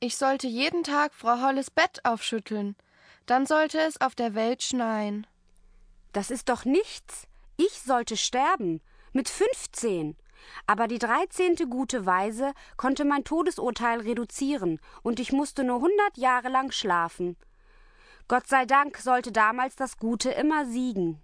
Ich sollte jeden Tag Frau Holles Bett aufschütteln. Dann sollte es auf der Welt schneien. Das ist doch nichts. Ich sollte sterben. Mit fünfzehn. Aber die dreizehnte gute Weise konnte mein Todesurteil reduzieren, und ich musste nur hundert Jahre lang schlafen. Gott sei Dank sollte damals das Gute immer siegen.